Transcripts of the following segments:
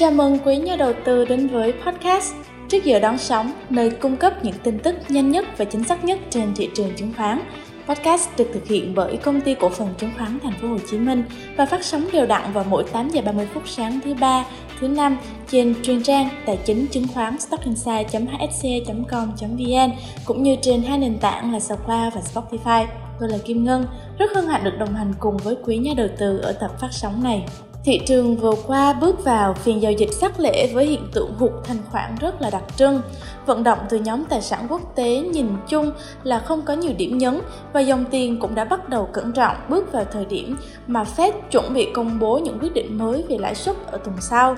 Chào mừng quý nhà đầu tư đến với podcast Trước giờ đón sóng, nơi cung cấp những tin tức nhanh nhất và chính xác nhất trên thị trường chứng khoán. Podcast được thực hiện bởi công ty cổ phần chứng khoán Thành phố Hồ Chí Minh và phát sóng đều đặn vào mỗi 8 giờ 30 phút sáng thứ ba, thứ năm trên truyền trang tài chính chứng khoán stockinside.hsc.com.vn cũng như trên hai nền tảng là SoundCloud và Spotify. Tôi là Kim Ngân, rất hân hạnh được đồng hành cùng với quý nhà đầu tư ở tập phát sóng này. Thị trường vừa qua bước vào phiên giao dịch sắc lễ với hiện tượng hụt thanh khoản rất là đặc trưng. Vận động từ nhóm tài sản quốc tế nhìn chung là không có nhiều điểm nhấn và dòng tiền cũng đã bắt đầu cẩn trọng bước vào thời điểm mà Fed chuẩn bị công bố những quyết định mới về lãi suất ở tuần sau.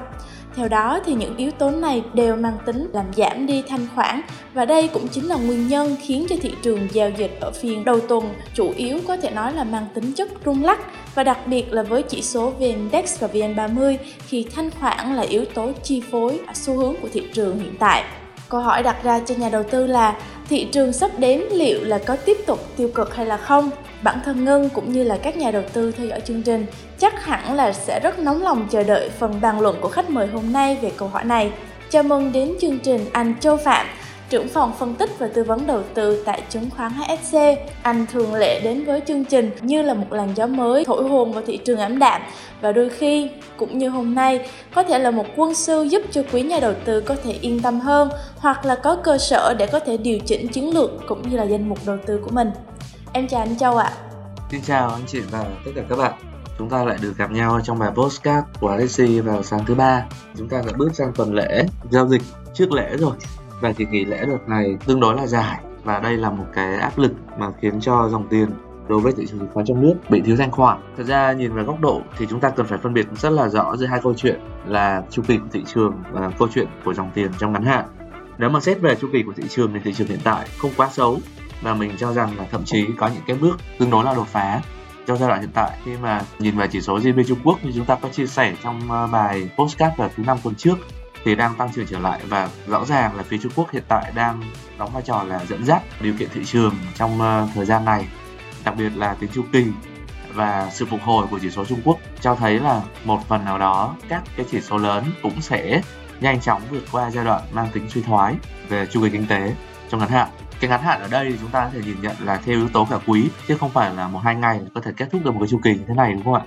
Theo đó thì những yếu tố này đều mang tính làm giảm đi thanh khoản và đây cũng chính là nguyên nhân khiến cho thị trường giao dịch ở phiên đầu tuần chủ yếu có thể nói là mang tính chất rung lắc và đặc biệt là với chỉ số VN-Index và VN30 khi thanh khoản là yếu tố chi phối xu hướng của thị trường hiện tại. Câu hỏi đặt ra cho nhà đầu tư là thị trường sắp đến liệu là có tiếp tục tiêu cực hay là không? Bản thân Ngân cũng như là các nhà đầu tư theo dõi chương trình chắc hẳn là sẽ rất nóng lòng chờ đợi phần bàn luận của khách mời hôm nay về câu hỏi này. Chào mừng đến chương trình anh Châu Phạm, trưởng phòng phân tích và tư vấn đầu tư tại chứng khoán HSC. Anh thường lệ đến với chương trình như là một làn gió mới thổi hồn vào thị trường ảm đạm và đôi khi cũng như hôm nay có thể là một quân sư giúp cho quý nhà đầu tư có thể yên tâm hơn hoặc là có cơ sở để có thể điều chỉnh chiến lược cũng như là danh mục đầu tư của mình. Em chào anh Châu ạ. À. Xin chào anh chị và tất cả các bạn. Chúng ta lại được gặp nhau trong bài postcard của Alexi vào sáng thứ ba. Chúng ta đã bước sang tuần lễ giao dịch trước lễ rồi và kỳ nghỉ lễ đợt này tương đối là dài và đây là một cái áp lực mà khiến cho dòng tiền đối với thị trường chứng khoán trong nước bị thiếu thanh khoản. Thật ra nhìn về góc độ thì chúng ta cần phải phân biệt rất là rõ giữa hai câu chuyện là chu kỳ của thị trường và câu chuyện của dòng tiền trong ngắn hạn. Nếu mà xét về chu kỳ của thị trường thì thị trường hiện tại không quá xấu và mình cho rằng là thậm chí có những cái bước tương đối là đột phá trong giai đoạn hiện tại. Khi mà nhìn về chỉ số GDP Trung Quốc như chúng ta có chia sẻ trong ờ, bài postcard vào thứ năm tuần trước thì đang tăng trưởng trở lại và rõ ràng là phía Trung Quốc hiện tại đang đóng vai trò là dẫn dắt điều kiện thị trường trong ờ, thời gian này, đặc biệt là tính chu kỳ và sự phục hồi của chỉ số Trung Quốc cho thấy là một phần nào đó các cái chỉ số lớn cũng sẽ nhanh chóng vượt qua giai đoạn mang tính suy thoái về chu kỳ kinh tế trong ngắn hạn cái ngắn hạn ở đây thì chúng ta có thể nhìn nhận là theo yếu tố cả quý, chứ không phải là một hai ngày có thể kết thúc được một cái chu kỳ như thế này, đúng không ạ?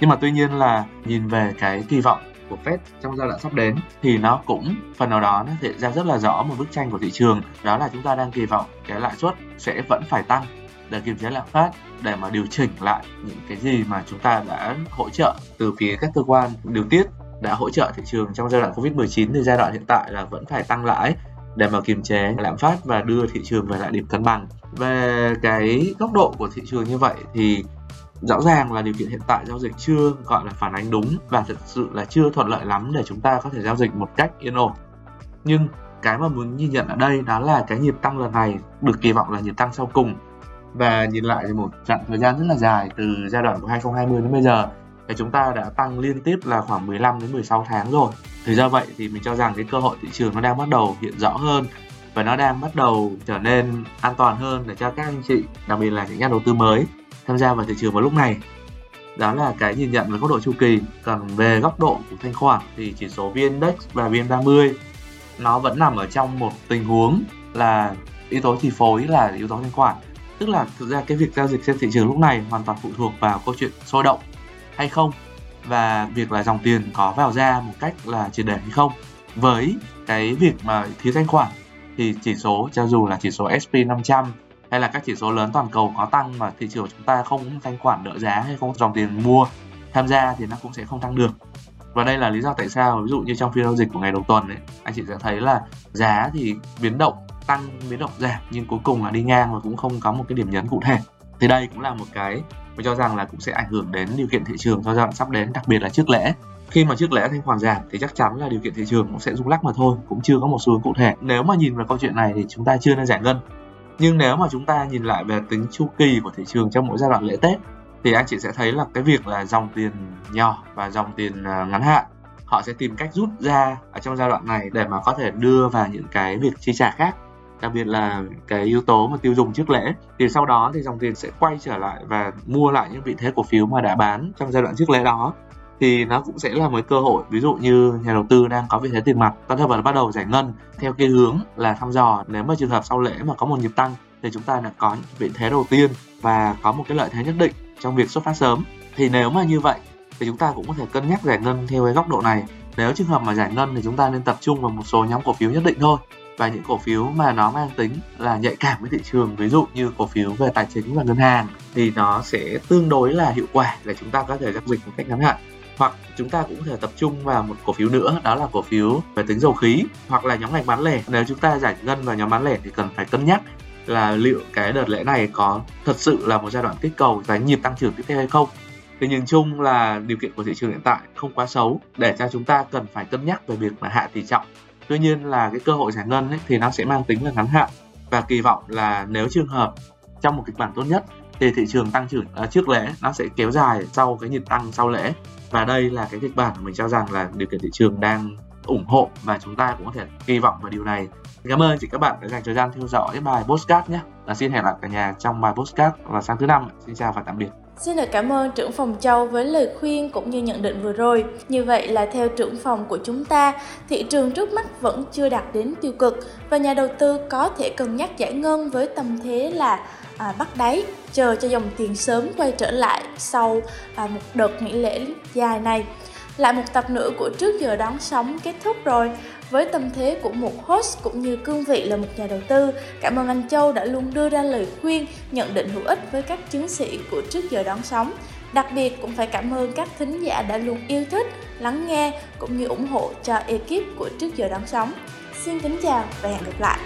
Nhưng mà tuy nhiên là nhìn về cái kỳ vọng của Fed trong giai đoạn sắp đến thì nó cũng phần nào đó nó thể ra rất là rõ một bức tranh của thị trường, đó là chúng ta đang kỳ vọng cái lãi suất sẽ vẫn phải tăng để kiềm chế lạm phát, để mà điều chỉnh lại những cái gì mà chúng ta đã hỗ trợ từ phía các cơ quan điều tiết, đã hỗ trợ thị trường trong giai đoạn Covid-19 thì giai đoạn hiện tại là vẫn phải tăng lãi để mà kiềm chế lạm phát và đưa thị trường về lại điểm cân bằng. Về cái góc độ của thị trường như vậy thì rõ ràng là điều kiện hiện tại giao dịch chưa, gọi là, phản ánh đúng và thật sự là chưa thuận lợi lắm để chúng ta có thể giao dịch một cách yên ổn. Nhưng cái mà muốn nhìn nhận ở đây đó là cái nhịp tăng lần này được kỳ vọng là nhịp tăng sau cùng và nhìn lại thì một chặng thời gian rất là dài từ giai đoạn của 2020 đến bây giờ thì chúng ta đã tăng liên tiếp là khoảng 15 đến 16 tháng rồi. Thì do vậy thì mình cho rằng cái cơ hội thị trường nó đang bắt đầu hiện rõ hơn và nó đang bắt đầu trở nên an toàn hơn để cho các anh chị, đặc biệt là những nhà đầu tư mới tham gia vào thị trường vào lúc này. Đó là cái nhìn nhận về góc độ chu kỳ. Còn về góc độ của thanh khoản thì chỉ số VN-Index và VN30 nó vẫn nằm ở trong một tình huống là yếu tố chi phối là yếu tố thanh khoản tức là thực ra cái việc giao dịch trên thị trường lúc này hoàn toàn phụ thuộc vào câu chuyện sôi động hay không? Và việc là dòng tiền có vào ra một cách là triệt để hay không? Với cái việc mà thiếu thanh khoản, thì chỉ số cho dù là chỉ số SP 500 hay là các chỉ số lớn toàn cầu có tăng mà thị trường chúng ta không thanh khoản đỡ giá hay không dòng tiền mua, tham gia thì nó cũng sẽ không tăng được. Và đây là lý do tại sao, ví dụ như trong phiên giao dịch của ngày đầu tuần ấy, anh chị sẽ thấy là giá thì biến động, tăng, biến động giảm, nhưng cuối cùng là đi ngang và cũng không có một cái điểm nhấn cụ thể. Thì đây cũng là một cái mình cho rằng là cũng sẽ ảnh hưởng đến điều kiện thị trường cho giai đoạn sắp đến, đặc biệt là trước lễ. Khi mà trước lễ thanh khoản giảm thì chắc chắn là điều kiện thị trường cũng sẽ rung lắc mà thôi, cũng chưa có một xu hướng cụ thể. Nếu mà nhìn vào câu chuyện này thì chúng ta chưa nên giải ngân. Nhưng nếu mà chúng ta nhìn lại về tính chu kỳ của thị trường trong mỗi giai đoạn lễ tết, thì anh chị sẽ thấy là cái việc là dòng tiền nhỏ và dòng tiền à, ngắn hạn, họ sẽ tìm cách rút ra ở trong giai đoạn này để mà có thể đưa vào những cái việc chi trả khác đặc biệt là cái yếu tố mà tiêu dùng trước lễ, thì sau đó thì dòng tiền sẽ quay trở lại và mua lại những vị thế cổ phiếu mà đã bán trong giai đoạn trước lễ đó. Thì nó cũng sẽ là một cơ hội, ví dụ như nhà đầu tư đang có vị thế tiền mặt, có thể bắt đầu giải ngân theo cái hướng là thăm dò. Nếu mà trường hợp sau lễ mà có một nhịp tăng thì chúng ta đã có những vị thế đầu tiên và có một cái lợi thế nhất định trong việc xuất phát sớm. Thì nếu mà như vậy thì chúng ta cũng có thể cân nhắc giải ngân theo cái góc độ này. Nếu trường hợp mà giải ngân thì chúng ta nên tập trung vào một số nhóm cổ phiếu nhất định thôi và những cổ phiếu mà nó mang tính là nhạy cảm với thị trường, ví dụ như cổ phiếu về tài chính và ngân hàng, thì nó sẽ tương đối là hiệu quả để chúng ta có thể giao dịch một cách ngắn hạn. Hoặc chúng ta cũng có thể tập trung vào một cổ phiếu nữa, đó là cổ phiếu về tính dầu khí, hoặc là nhóm ngành bán lẻ. Nếu chúng ta giải ngân vào nhóm bán lẻ thì cần phải cân nhắc là liệu cái đợt lễ này có thật sự là một giai đoạn kích cầu và nhịp tăng trưởng tiếp theo hay không. Thì nhìn chung là điều kiện của thị trường hiện tại không quá xấu, để cho chúng ta cần phải cân nhắc về việc mà hạ tỷ trọng tuy nhiên là cái cơ hội giải ngân ấy, thì nó sẽ mang tính là ngắn hạn. Và kỳ vọng là nếu trường hợp trong một kịch bản tốt nhất thì thị trường tăng trưởng uh, trước lễ nó sẽ kéo dài sau cái nhịp tăng sau lễ. Và đây là cái kịch bản mà mình cho rằng là điều kiện thị trường đang ủng hộ và chúng ta cũng có thể kỳ vọng vào điều này. Cảm ơn chị các bạn đã dành thời gian theo dõi bài postcard nhé. Và xin hẹn lại cả nhà trong bài postcard vào sáng thứ năm. Xin chào và tạm biệt. Xin được cảm ơn trưởng phòng Châu với lời khuyên cũng như nhận định vừa rồi. Như vậy là theo trưởng phòng của chúng ta, thị trường trước mắt vẫn chưa đạt đến tiêu cực và nhà đầu tư có thể cân nhắc giải ngân với tâm thế là à, bắt đáy, chờ cho dòng tiền sớm quay trở lại sau à, một đợt nghỉ lễ dài này. Lại một tập nữa của trước giờ đón sóng kết thúc rồi. Với tâm thế của một host cũng như cương vị là một nhà đầu tư, cảm ơn anh Châu đã luôn đưa ra lời khuyên, nhận định hữu ích với các chiến sĩ của trước giờ đón sóng. Đặc biệt cũng phải cảm ơn các thính giả đã luôn yêu thích, lắng nghe cũng như ủng hộ cho ekip của trước giờ đón sóng. Xin kính chào và hẹn gặp lại.